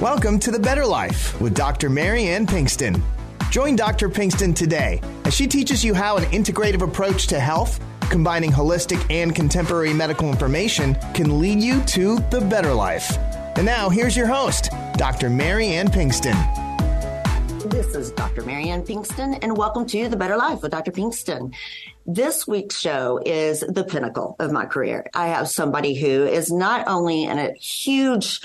Welcome to The Better Life with Dr. Marianne Pinkston. Join Dr. Pinkston today as she teaches you how an integrative approach to health, combining holistic and contemporary medical information, can lead you to the better life. And now, here's your host, Dr. Marianne Pinkston. This is Dr. Marianne Pinkston, and welcome to The Better Life with Dr. Pinkston. This week's show is the pinnacle of my career. I have somebody who is not only in a huge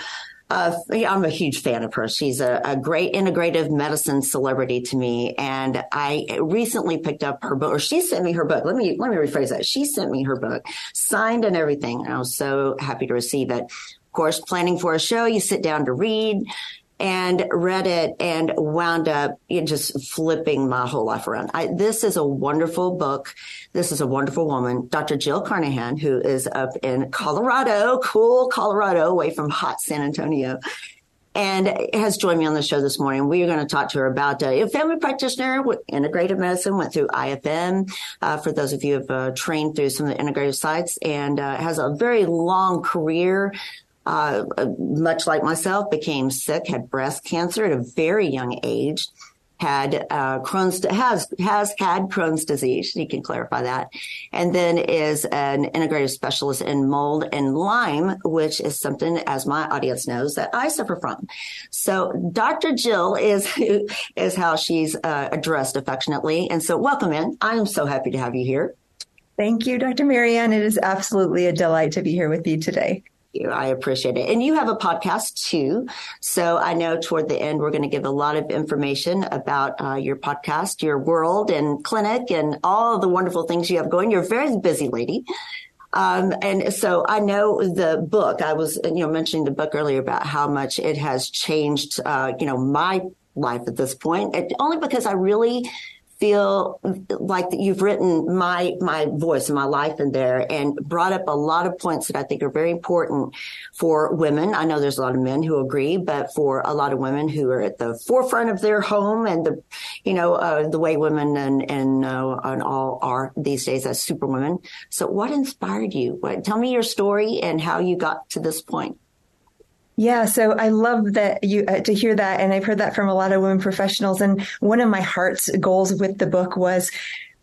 uh, I'm a huge fan of her. She's a, a, great integrative medicine celebrity to me. And I recently picked up her book, or she sent me her book. Let me, let me rephrase that. She sent me her book, signed and everything. And I was so happy to receive it. Of course, planning for a show, you sit down to read and read it and wound up just flipping my whole life around. I, this is a wonderful book. This is a wonderful woman, Dr. Jill Carnahan, who is up in Colorado, cool Colorado, away from hot San Antonio and has joined me on the show this morning. We are going to talk to her about uh, a family practitioner with integrative medicine, went through IFM. Uh, for those of you who have uh, trained through some of the integrative sites and uh, has a very long career uh, much like myself, became sick, had breast cancer at a very young age, had uh, Crohn's has has had Crohn's disease. He can clarify that, and then is an integrative specialist in mold and Lyme, which is something, as my audience knows, that I suffer from. So, Dr. Jill is is how she's uh, addressed affectionately, and so welcome in. I'm so happy to have you here. Thank you, Dr. Marianne. It is absolutely a delight to be here with you today you. I appreciate it. And you have a podcast too. So I know toward the end, we're going to give a lot of information about uh, your podcast, your world and clinic and all the wonderful things you have going. You're a very busy lady. Um, and so I know the book, I was, you know, mentioning the book earlier about how much it has changed, uh, you know, my life at this point, it, only because I really feel like that you've written my my voice and my life in there and brought up a lot of points that I think are very important for women. I know there's a lot of men who agree, but for a lot of women who are at the forefront of their home and the, you know, uh, the way women and and, uh, and all are these days as superwomen. So, what inspired you? What, tell me your story and how you got to this point. Yeah, so I love that you uh, to hear that, and I've heard that from a lot of women professionals. And one of my heart's goals with the book was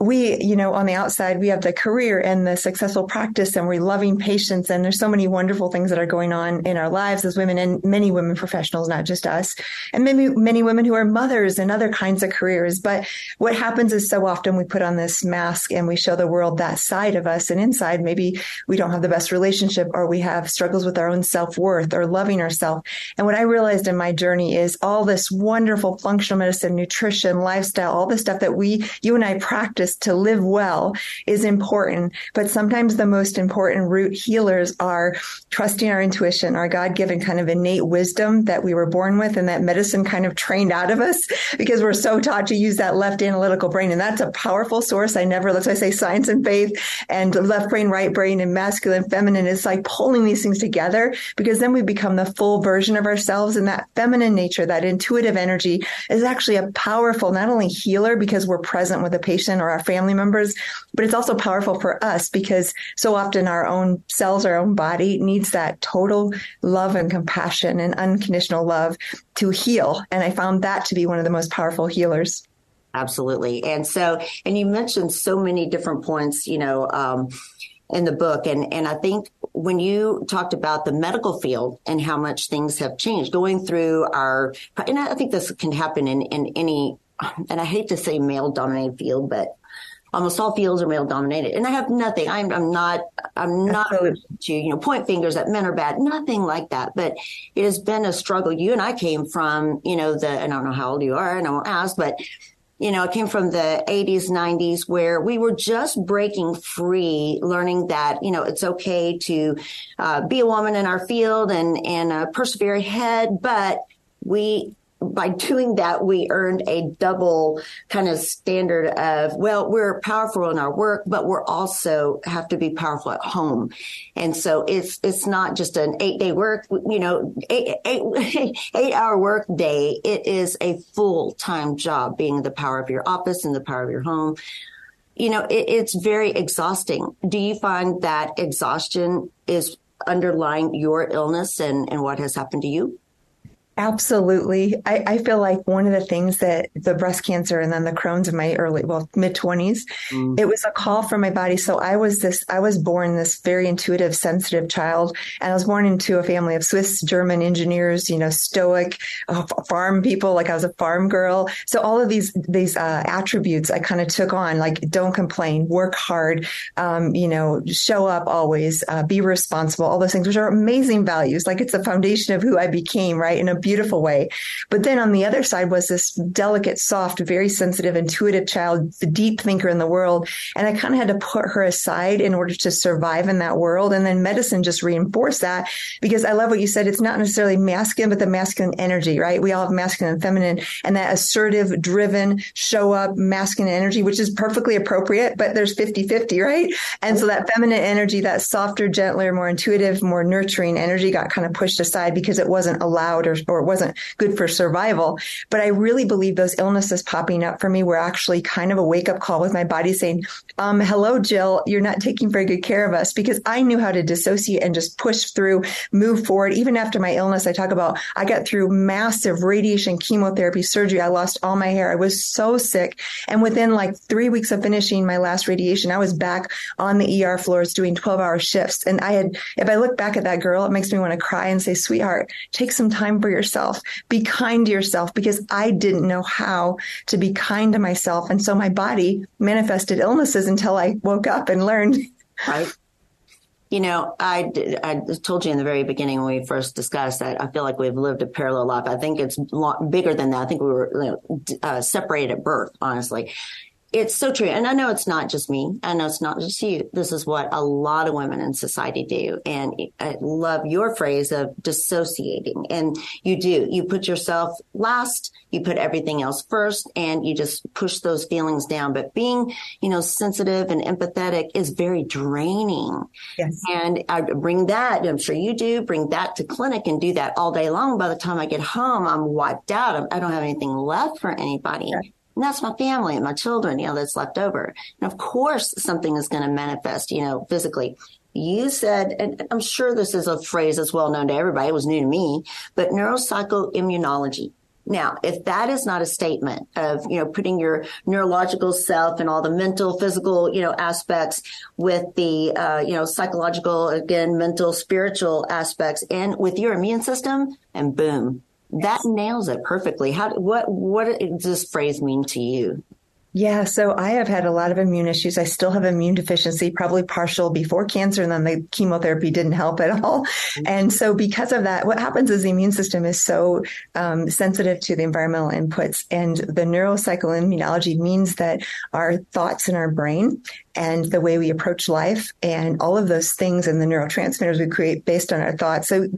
we, you know, on the outside, we have the career and the successful practice and we're loving patients. And there's so many wonderful things that are going on in our lives as women and many women professionals, not just us. And maybe many women who are mothers and other kinds of careers. But what happens is so often we put on this mask and we show the world that side of us and inside maybe we don't have the best relationship or we have struggles with our own self worth or loving ourselves. And what I realized in my journey is all this wonderful functional medicine, nutrition, lifestyle, all the stuff that we, you and I practice to live well is important. But sometimes the most important root healers are trusting our intuition, our God given kind of innate wisdom that we were born with and that medicine kind of trained out of us because we're so taught to use that left analytical brain. And that's a powerful source. I never, that's why I say science and faith and left brain, right brain and masculine, feminine. It's like pulling these things together because then we become the full version of ourselves. And that feminine nature, that intuitive energy is actually a powerful, not only healer because we're present with a patient or our family members, but it's also powerful for us because so often our own cells, our own body needs that total love and compassion and unconditional love to heal. And I found that to be one of the most powerful healers. Absolutely. And so, and you mentioned so many different points, you know, um, in the book. And, and I think when you talked about the medical field and how much things have changed going through our, and I think this can happen in, in any, and I hate to say male dominated field, but almost all fields are male dominated. And i have nothing. I'm, I'm not i'm not to you know point fingers that men are bad nothing like that. But it has been a struggle. You and i came from you know the and i don't know how old you are and i won't ask but You know, I came from the 80s, 90s where we were just breaking free, learning that, you know, it's okay to uh, be a woman in our field and, and uh, persevere ahead. But we by doing that, we earned a double kind of standard of, well, we're powerful in our work, but we're also have to be powerful at home. And so it's, it's not just an eight day work, you know, eight, eight, eight hour work day. It is a full time job being the power of your office and the power of your home. You know, it, it's very exhausting. Do you find that exhaustion is underlying your illness and, and what has happened to you? Absolutely. I, I, feel like one of the things that the breast cancer and then the Crohn's in my early, well, mid twenties, mm. it was a call from my body. So I was this, I was born this very intuitive, sensitive child. And I was born into a family of Swiss German engineers, you know, stoic uh, farm people. Like I was a farm girl. So all of these, these, uh, attributes I kind of took on, like don't complain, work hard, um, you know, show up always, uh, be responsible, all those things, which are amazing values. Like it's the foundation of who I became, right? In a beautiful way. But then on the other side was this delicate, soft, very sensitive, intuitive child, the deep thinker in the world. And I kind of had to put her aside in order to survive in that world. And then medicine just reinforced that because I love what you said. It's not necessarily masculine, but the masculine energy, right? We all have masculine and feminine and that assertive, driven, show up masculine energy, which is perfectly appropriate, but there's 50 50, right? And so that feminine energy, that softer, gentler, more intuitive, more nurturing energy got kind of pushed aside because it wasn't allowed or, or it wasn't good for survival. But I really believe those illnesses popping up for me were actually kind of a wake up call with my body saying, um, hello, Jill, you're not taking very good care of us because I knew how to dissociate and just push through, move forward. Even after my illness, I talk about I got through massive radiation, chemotherapy, surgery. I lost all my hair. I was so sick. And within like three weeks of finishing my last radiation, I was back on the ER floors doing 12 hour shifts. And I had, if I look back at that girl, it makes me want to cry and say, sweetheart, take some time for yourself yourself. Be kind to yourself because I didn't know how to be kind to myself. And so my body manifested illnesses until I woke up and learned. Right. You know, I, I told you in the very beginning when we first discussed that I feel like we've lived a parallel life. I think it's bigger than that. I think we were you know, uh, separated at birth, honestly it's so true. And I know it's not just me. I know it's not just you. This is what a lot of women in society do. And I love your phrase of dissociating. And you do. You put yourself last, you put everything else first, and you just push those feelings down. But being, you know, sensitive and empathetic is very draining. Yes. And I bring that, I'm sure you do, bring that to clinic and do that all day long. By the time I get home, I'm wiped out. I don't have anything left for anybody. And that's my family and my children, you know, that's left over. And of course, something is going to manifest, you know, physically. You said, and I'm sure this is a phrase that's well known to everybody. It was new to me, but neuropsychoimmunology. Now, if that is not a statement of, you know, putting your neurological self and all the mental, physical, you know, aspects with the, uh, you know, psychological, again, mental, spiritual aspects and with your immune system and boom, that nails it perfectly. How what what does this phrase mean to you? Yeah, so I have had a lot of immune issues. I still have immune deficiency, probably partial before cancer, and then the chemotherapy didn't help at all. Mm-hmm. And so, because of that, what happens is the immune system is so um, sensitive to the environmental inputs, and the neuropsychoimmunology means that our thoughts in our brain and the way we approach life and all of those things and the neurotransmitters we create based on our thoughts. So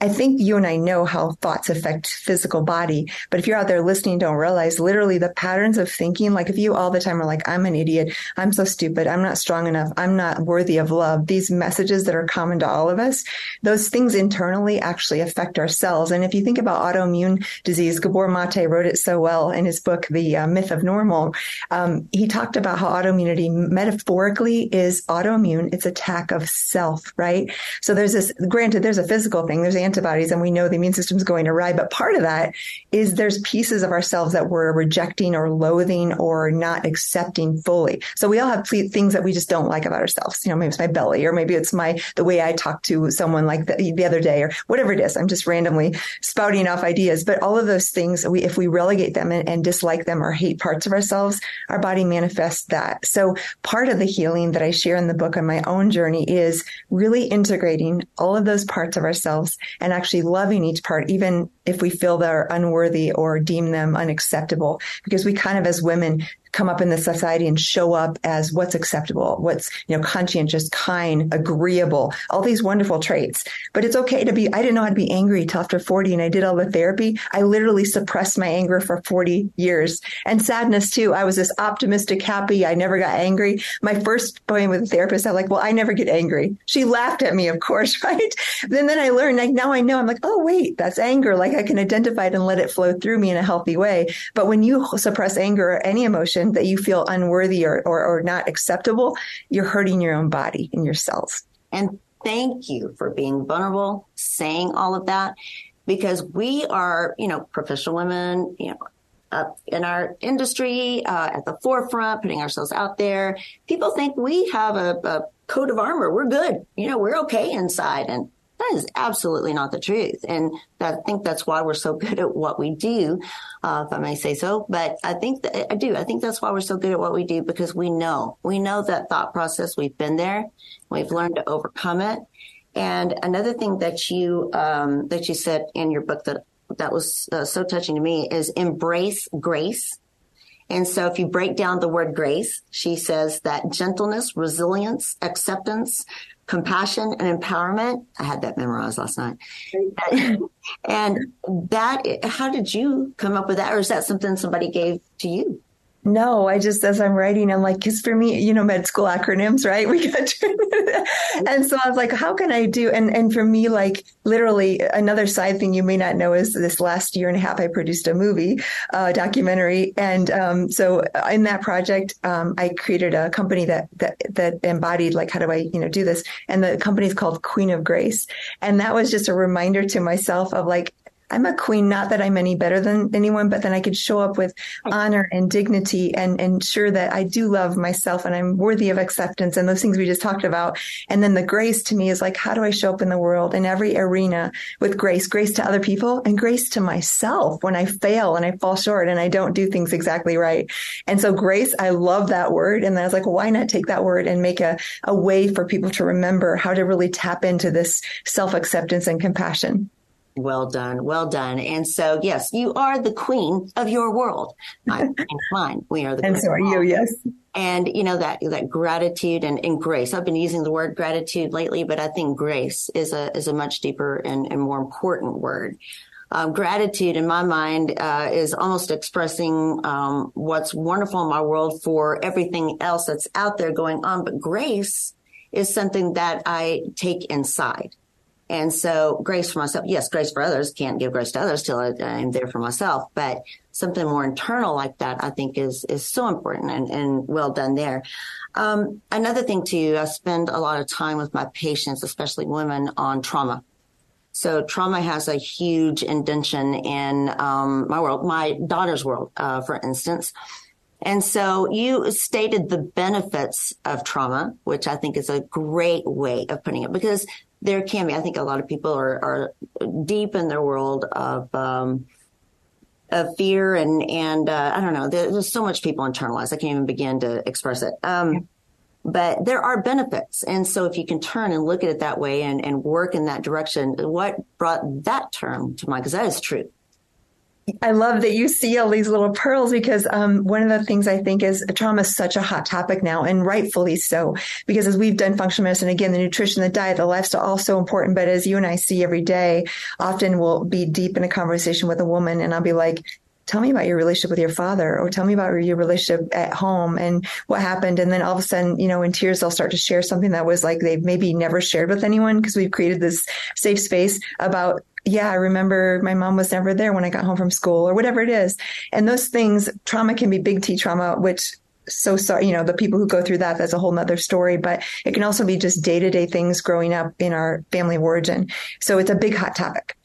I think you and I know how thoughts affect physical body. But if you're out there listening, don't realize literally the patterns of thinking, like if you all the time are like, I'm an idiot. I'm so stupid. I'm not strong enough. I'm not worthy of love. These messages that are common to all of us, those things internally actually affect our cells. And if you think about autoimmune disease, Gabor Mate wrote it so well in his book, The uh, Myth of Normal. Um, he talked about how autoimmunity metaphorically is autoimmune. It's attack of self, right? So there's this, granted, there's a physical thing. There's antibodies and we know the immune system's going awry. But part of that is there's pieces of ourselves that we're rejecting or loathing or not accepting fully. So we all have things that we just don't like about ourselves. You know, maybe it's my belly or maybe it's my, the way I talk to someone like the, the other day or whatever it is. I'm just randomly spouting off ideas. But all of those things, we, if we relegate them and, and dislike them or hate parts of ourselves, our body manifests that. So part of the healing that I share in the book on my own journey is really integrating all of those parts of ourselves and actually loving each part, even if we feel they're unworthy or deem them unacceptable because we kind of as women come up in the society and show up as what's acceptable, what's, you know, conscientious, kind, agreeable, all these wonderful traits. But it's okay to be, I didn't know how to be angry till after 40 and I did all the therapy. I literally suppressed my anger for 40 years and sadness too. I was this optimistic, happy. I never got angry. My first point with a therapist, I'm like, well, I never get angry. She laughed at me, of course, right? then, then I learned, like, now I know I'm like, oh, wait, that's anger. Like I can identify it and let it flow through me in a healthy way. But when you suppress anger or any emotion, that you feel unworthy or, or, or not acceptable, you're hurting your own body and your cells. And thank you for being vulnerable, saying all of that, because we are, you know, professional women, you know, up in our industry, uh, at the forefront, putting ourselves out there. People think we have a, a coat of armor. We're good. You know, we're okay inside. And that is absolutely not the truth. And I think that's why we're so good at what we do, uh, if I may say so. But I think that I do. I think that's why we're so good at what we do because we know, we know that thought process. We've been there. We've learned to overcome it. And another thing that you, um, that you said in your book that, that was uh, so touching to me is embrace grace. And so if you break down the word grace, she says that gentleness, resilience, acceptance, compassion and empowerment. I had that memorized last night. and that, how did you come up with that? Or is that something somebody gave to you? No, I just, as I'm writing, I'm like, because for me, you know, med school acronyms, right? We got and so I was like, how can I do? And, and for me, like literally another side thing you may not know is this last year and a half, I produced a movie, uh, documentary. And, um, so in that project, um, I created a company that, that, that embodied like, how do I, you know, do this? And the company is called Queen of Grace. And that was just a reminder to myself of like, I'm a queen, not that I'm any better than anyone, but then I could show up with oh. honor and dignity and ensure that I do love myself and I'm worthy of acceptance and those things we just talked about. And then the grace to me is like, how do I show up in the world in every arena with grace, grace to other people and grace to myself when I fail and I fall short and I don't do things exactly right. And so grace, I love that word. And then I was like, why not take that word and make a, a way for people to remember how to really tap into this self acceptance and compassion. Well done. Well done. And so, yes, you are the queen of your world. Mine. We are the And so are you. Yes. And you know, that, that gratitude and, and grace. I've been using the word gratitude lately, but I think grace is a, is a much deeper and, and more important word. Um, gratitude in my mind uh, is almost expressing um, what's wonderful in my world for everything else that's out there going on. But grace is something that I take inside. And so grace for myself, yes, grace for others can't give grace to others till I'm there for myself, but something more internal like that, I think is, is so important and, and well done there. Um, another thing too, I spend a lot of time with my patients, especially women on trauma. So trauma has a huge indention in, um, my world, my daughter's world, uh, for instance. And so you stated the benefits of trauma, which I think is a great way of putting it because there can be. I think a lot of people are, are deep in their world of um, of fear and and uh, I don't know. There's so much people internalize. I can't even begin to express it. Um, but there are benefits, and so if you can turn and look at it that way and and work in that direction, what brought that term to mind? Because that is true. I love that you see all these little pearls because um, one of the things I think is trauma is such a hot topic now, and rightfully so. Because as we've done functional medicine, again, the nutrition, the diet, the lifestyle, all so important. But as you and I see every day, often we'll be deep in a conversation with a woman, and I'll be like, tell me about your relationship with your father or tell me about your relationship at home and what happened. And then all of a sudden, you know, in tears, they'll start to share something that was like they've maybe never shared with anyone because we've created this safe space about yeah, I remember my mom was never there when I got home from school or whatever it is. And those things, trauma can be big T trauma, which so sorry, you know, the people who go through that, that's a whole nother story, but it can also be just day to day things growing up in our family of origin. So it's a big hot topic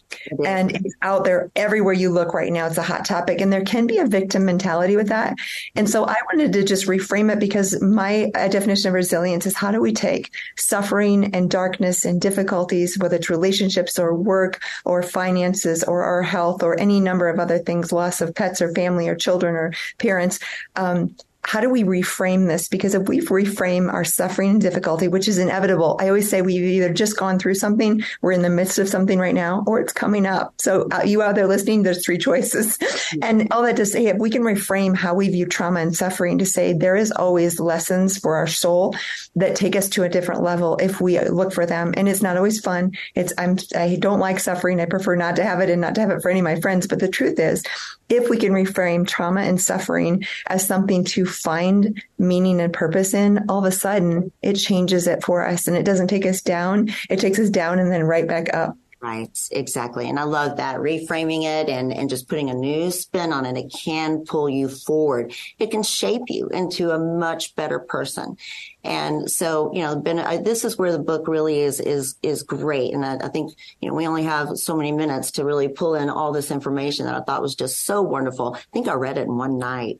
and it's out there everywhere you look right now. It's a hot topic and there can be a victim mentality with that. And so I wanted to just reframe it because my definition of resilience is how do we take suffering and darkness and difficulties, whether it's relationships or work or finances or our health or any number of other things, loss of pets or family or children or parents, um, how do we reframe this? Because if we reframe our suffering and difficulty, which is inevitable, I always say we've either just gone through something, we're in the midst of something right now, or it's coming up. So uh, you out there listening, there's three choices. And all that to say, if we can reframe how we view trauma and suffering to say there is always lessons for our soul that take us to a different level if we look for them. And it's not always fun. It's, I'm, I don't like suffering. I prefer not to have it and not to have it for any of my friends. But the truth is, if we can reframe trauma and suffering as something to find meaning and purpose in, all of a sudden it changes it for us and it doesn't take us down. It takes us down and then right back up. Right, exactly. And I love that reframing it and, and just putting a new spin on it. It can pull you forward. It can shape you into a much better person. And so, you know, ben, I, this is where the book really is, is, is great. And I, I, think, you know, we only have so many minutes to really pull in all this information that I thought was just so wonderful. I think I read it in one night.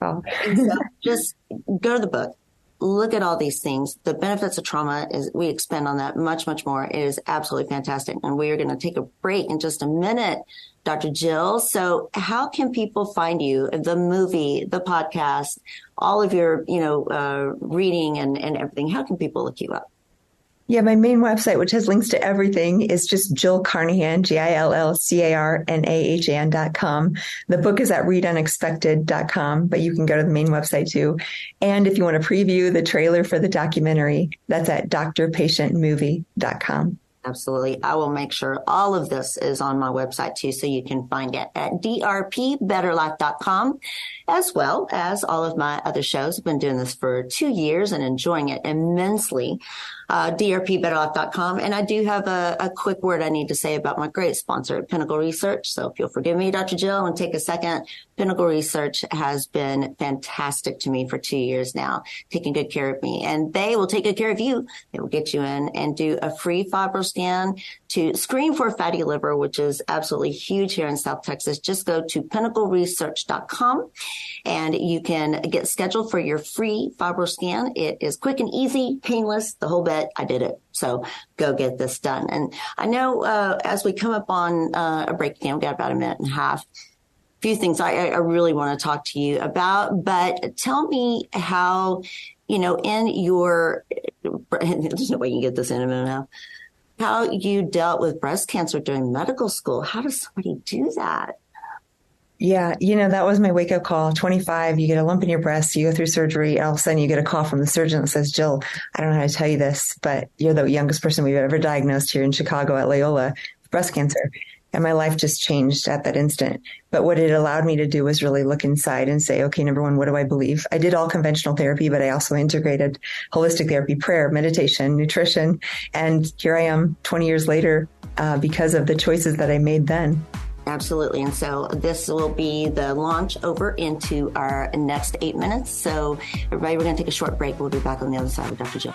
Oh. so just go to the book look at all these things. The benefits of trauma is we expend on that much, much more. It is absolutely fantastic. And we are going to take a break in just a minute, Dr. Jill. So how can people find you? The movie, the podcast, all of your, you know, uh, reading and, and everything. How can people look you up? Yeah, my main website, which has links to everything, is just Jill Carnahan, G-I-L-L-C-A-R-N-A-H-A-N dot com. The book is at readunexpected.com, but you can go to the main website too. And if you want to preview the trailer for the documentary, that's at drpatientmovie.com. Absolutely. I will make sure all of this is on my website too, so you can find it at drpbetterlife.com, as well as all of my other shows. I've been doing this for two years and enjoying it immensely uh. And I do have a, a, quick word I need to say about my great sponsor, Pinnacle Research. So if you'll forgive me, Dr. Jill, and take a second, Pinnacle Research has been fantastic to me for two years now, taking good care of me. And they will take good care of you. They will get you in and do a free FibroScan to screen for fatty liver, which is absolutely huge here in South Texas. Just go to pinnacleresearch.com and you can get scheduled for your free FibroScan. It is quick and easy, painless, the whole bit. I did it. So go get this done. And I know, uh, as we come up on uh, a break again, we've got about a minute and a half A few things I, I really want to talk to you about, but tell me how, you know, in your, there's no way you can get this in a minute now, how you dealt with breast cancer during medical school. How does somebody do that? Yeah, you know, that was my wake up call. 25, you get a lump in your breast, you go through surgery, all of a sudden you get a call from the surgeon that says, Jill, I don't know how to tell you this, but you're the youngest person we've ever diagnosed here in Chicago at Loyola with breast cancer. And my life just changed at that instant. But what it allowed me to do was really look inside and say, okay, number one, what do I believe? I did all conventional therapy, but I also integrated holistic therapy, prayer, meditation, nutrition. And here I am 20 years later uh, because of the choices that I made then. Absolutely. And so this will be the launch over into our next eight minutes. So everybody, we're going to take a short break. We'll be back on the other side with Dr. Jill.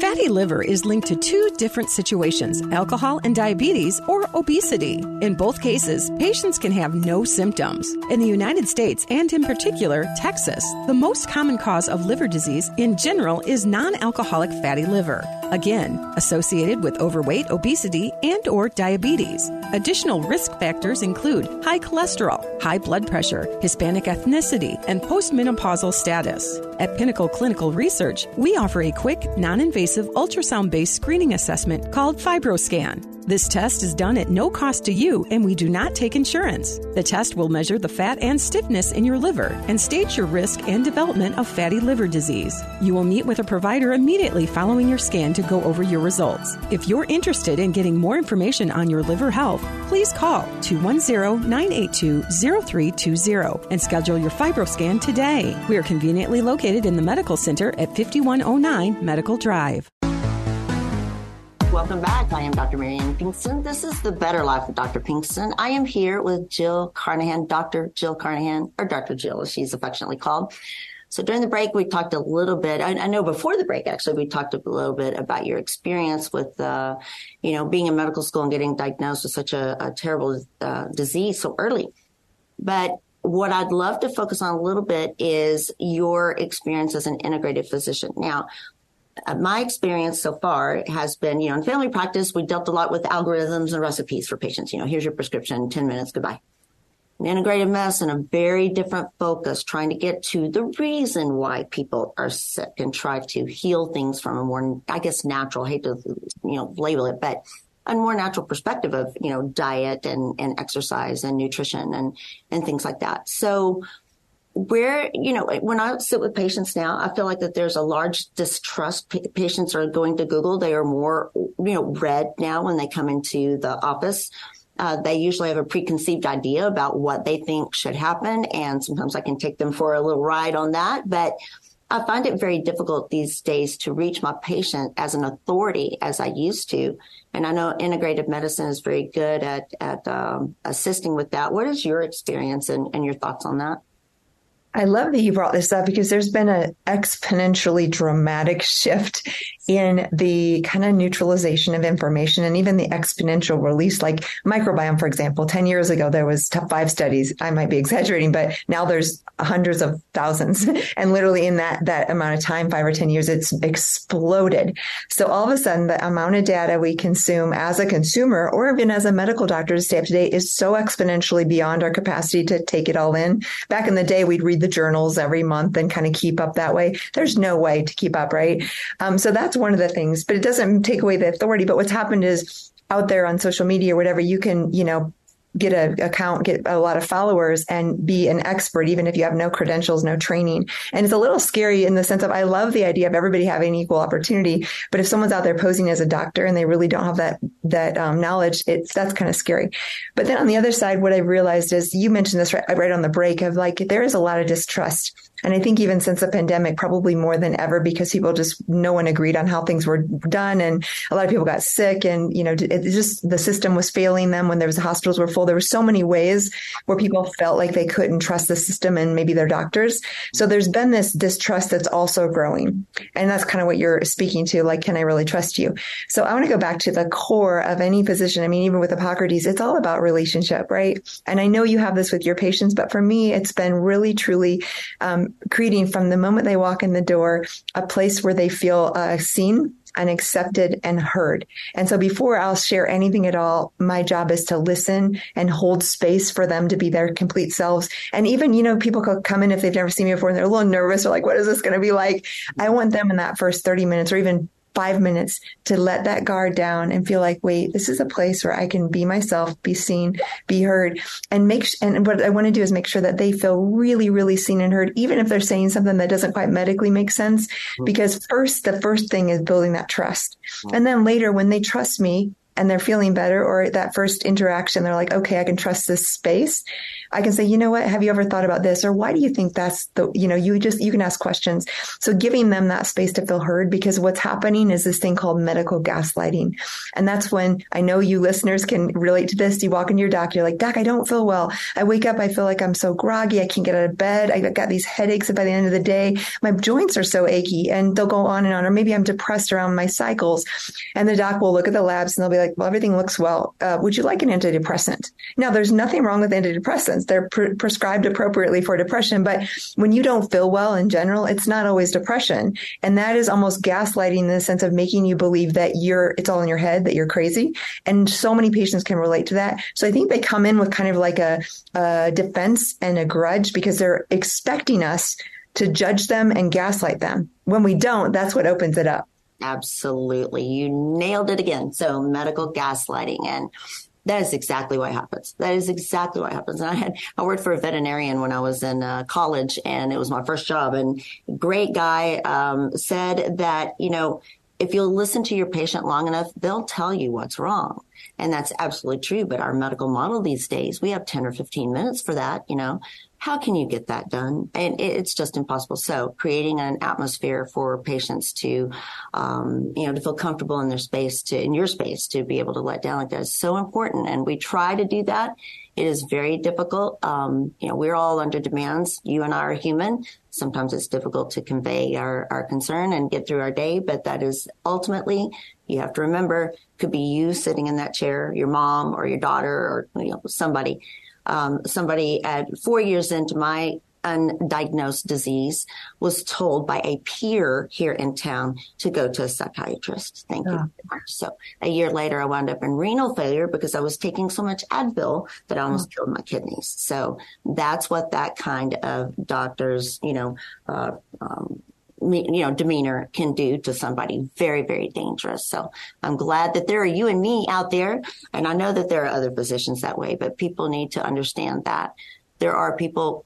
Fatty liver is linked to two different situations alcohol and diabetes or obesity. In both cases, patients can have no symptoms. In the United States, and in particular, Texas, the most common cause of liver disease in general is non alcoholic fatty liver again associated with overweight obesity and or diabetes. Additional risk factors include high cholesterol high blood pressure hispanic ethnicity and postmenopausal status. At pinnacle clinical research we offer a quick non-invasive ultrasound-based screening assessment called fibroscan this test is done at no cost to you, and we do not take insurance. The test will measure the fat and stiffness in your liver and stage your risk and development of fatty liver disease. You will meet with a provider immediately following your scan to go over your results. If you're interested in getting more information on your liver health, please call 210 982 0320 and schedule your fibroscan today. We are conveniently located in the Medical Center at 5109 Medical Drive. Welcome back. I am Dr. Marianne Pinkston. This is The Better Life with Dr. Pinkston. I am here with Jill Carnahan, Dr. Jill Carnahan, or Dr. Jill as she's affectionately called. So during the break, we talked a little bit. I, I, know before the break, actually, we talked a little bit about your experience with, uh, you know, being in medical school and getting diagnosed with such a, a terrible uh, disease so early. But what I'd love to focus on a little bit is your experience as an integrative physician. Now, my experience so far has been, you know, in family practice, we dealt a lot with algorithms and recipes for patients. You know, here's your prescription, 10 minutes, goodbye. In integrative medicine, a very different focus, trying to get to the reason why people are sick and try to heal things from a more, I guess, natural, I hate to, you know, label it, but a more natural perspective of, you know, diet and, and exercise and nutrition and, and things like that. So where, you know, when I sit with patients now, I feel like that there's a large distrust. Patients are going to Google. They are more, you know, read now when they come into the office. Uh, they usually have a preconceived idea about what they think should happen. And sometimes I can take them for a little ride on that. But I find it very difficult these days to reach my patient as an authority as I used to. And I know integrative medicine is very good at, at um, assisting with that. What is your experience and, and your thoughts on that? I love that you brought this up because there's been an exponentially dramatic shift in the kind of neutralization of information and even the exponential release, like microbiome, for example. 10 years ago, there was top five studies. I might be exaggerating, but now there's hundreds of thousands. and literally in that, that amount of time, five or 10 years, it's exploded. So all of a sudden, the amount of data we consume as a consumer or even as a medical doctor to stay up to date is so exponentially beyond our capacity to take it all in. Back in the day, we'd read the journals every month and kind of keep up that way. There's no way to keep up, right? Um, so that's one of the things, but it doesn't take away the authority. But what's happened is out there on social media or whatever, you can, you know, get a account, get a lot of followers and be an expert, even if you have no credentials, no training. And it's a little scary in the sense of I love the idea of everybody having equal opportunity. But if someone's out there posing as a doctor and they really don't have that, that um, knowledge, it's, that's kind of scary. But then on the other side, what I've realized is you mentioned this right, right on the break of like, there is a lot of distrust and I think even since the pandemic, probably more than ever, because people just, no one agreed on how things were done. And a lot of people got sick and, you know, it just, the system was failing them when there was hospitals were full. There were so many ways where people felt like they couldn't trust the system and maybe their doctors. So there's been this distrust that's also growing. And that's kind of what you're speaking to. Like, can I really trust you? So I want to go back to the core of any physician. I mean, even with Hippocrates, it's all about relationship, right? And I know you have this with your patients, but for me, it's been really, truly, um, creating from the moment they walk in the door a place where they feel uh, seen and accepted and heard. And so before I'll share anything at all, my job is to listen and hold space for them to be their complete selves. And even, you know, people could come in if they've never seen me before and they're a little nervous or like, what is this going to be like? I want them in that first 30 minutes or even five minutes to let that guard down and feel like, wait, this is a place where I can be myself, be seen, be heard, and make. Sh- and what I want to do is make sure that they feel really, really seen and heard, even if they're saying something that doesn't quite medically make sense. Mm-hmm. Because first, the first thing is building that trust, mm-hmm. and then later, when they trust me, and they're feeling better or that first interaction, they're like, okay, I can trust this space. I can say, you know what? Have you ever thought about this? Or why do you think that's the, you know, you just, you can ask questions. So giving them that space to feel heard because what's happening is this thing called medical gaslighting. And that's when I know you listeners can relate to this. You walk into your doc you're like, doc, I don't feel well. I wake up, I feel like I'm so groggy. I can't get out of bed. i've got these headaches. By the end of the day, my joints are so achy and they'll go on and on. Or maybe I'm depressed around my cycles. And the doc will look at the labs and they'll be like, well, everything looks well. Uh, would you like an antidepressant? Now, there's nothing wrong with antidepressants. They're pre- prescribed appropriately for depression, but when you don't feel well in general, it's not always depression. And that is almost gaslighting in the sense of making you believe that you're, it's all in your head, that you're crazy. And so many patients can relate to that. So I think they come in with kind of like a, a defense and a grudge because they're expecting us to judge them and gaslight them. When we don't, that's what opens it up. Absolutely. You nailed it again. So medical gaslighting and that is exactly what happens. That is exactly what happens. And I had, I worked for a veterinarian when I was in uh, college and it was my first job and great guy, um, said that, you know, if you'll listen to your patient long enough, they'll tell you what's wrong. And that's absolutely true. But our medical model these days, we have 10 or 15 minutes for that, you know, how can you get that done? And it's just impossible. So creating an atmosphere for patients to, um, you know, to feel comfortable in their space to, in your space to be able to let down like that is so important. And we try to do that. It is very difficult. Um, you know, we're all under demands. You and I are human. Sometimes it's difficult to convey our, our concern and get through our day, but that is ultimately, you have to remember, could be you sitting in that chair, your mom or your daughter or, you know, somebody. Um, somebody at four years into my undiagnosed disease, was told by a peer here in town to go to a psychiatrist. Thank you. So a year later, I wound up in renal failure because I was taking so much Advil that I almost killed my kidneys. So that's what that kind of doctor's, you know, uh, um, you know, demeanor can do to somebody very, very dangerous. So I'm glad that there are you and me out there. And I know that there are other physicians that way, but people need to understand that there are people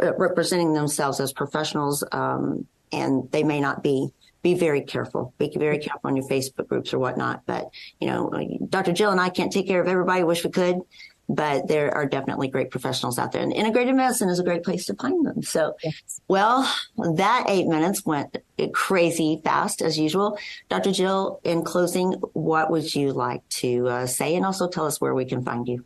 representing themselves as professionals, um, and they may not be. Be very careful. Be very careful on your Facebook groups or whatnot. But, you know, Dr. Jill and I can't take care of everybody. Wish we could but there are definitely great professionals out there and integrative medicine is a great place to find them. So, yes. well, that eight minutes went crazy fast as usual. Dr. Jill, in closing, what would you like to uh, say and also tell us where we can find you?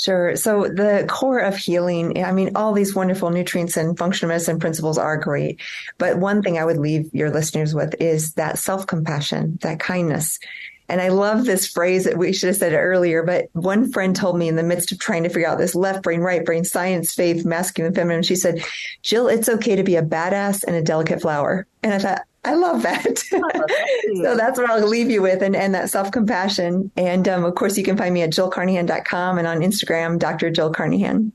Sure. So the core of healing, I mean, all these wonderful nutrients and functional medicine principles are great. But one thing I would leave your listeners with is that self compassion, that kindness. And I love this phrase that we should have said earlier, but one friend told me in the midst of trying to figure out this left brain, right brain, science, faith, masculine, feminine, she said, Jill, it's okay to be a badass and a delicate flower. And I thought, I love that. so that's what I'll leave you with and, and that self compassion. And um, of course, you can find me at jillcarnahan.com and on Instagram, Dr. Jill Carnahan.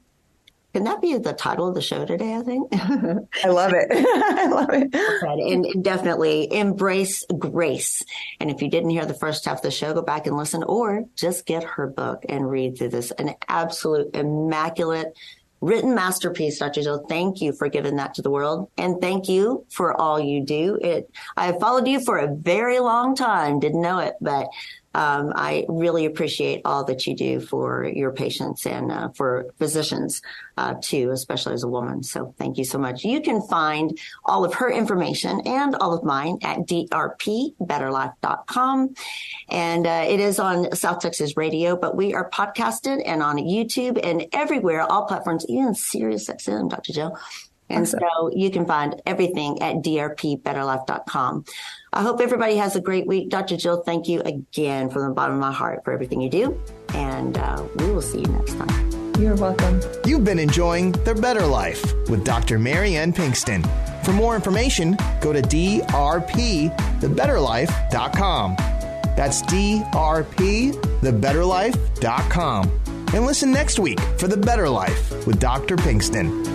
Can that be the title of the show today? I think. I love it. I love it. And definitely embrace grace. And if you didn't hear the first half of the show, go back and listen or just get her book and read through this. An absolute immaculate written masterpiece, Dr. Jill. Thank you for giving that to the world. And thank you for all you do. It, I followed you for a very long time. Didn't know it, but um, I really appreciate all that you do for your patients and uh, for physicians uh, too, especially as a woman. So thank you so much. You can find all of her information and all of mine at drpbetterlife.com. And uh, it is on South Texas Radio, but we are podcasted and on YouTube and everywhere, all platforms, even SiriusXM, Dr. Jill. And so you can find everything at drpbetterlife.com. I hope everybody has a great week. Dr. Jill, thank you again from the bottom of my heart for everything you do. And uh, we will see you next time. You're welcome. You've been enjoying The Better Life with Dr. Marianne Pinkston. For more information, go to drpthebetterlife.com. That's drpthebetterlife.com. And listen next week for The Better Life with Dr. Pinkston.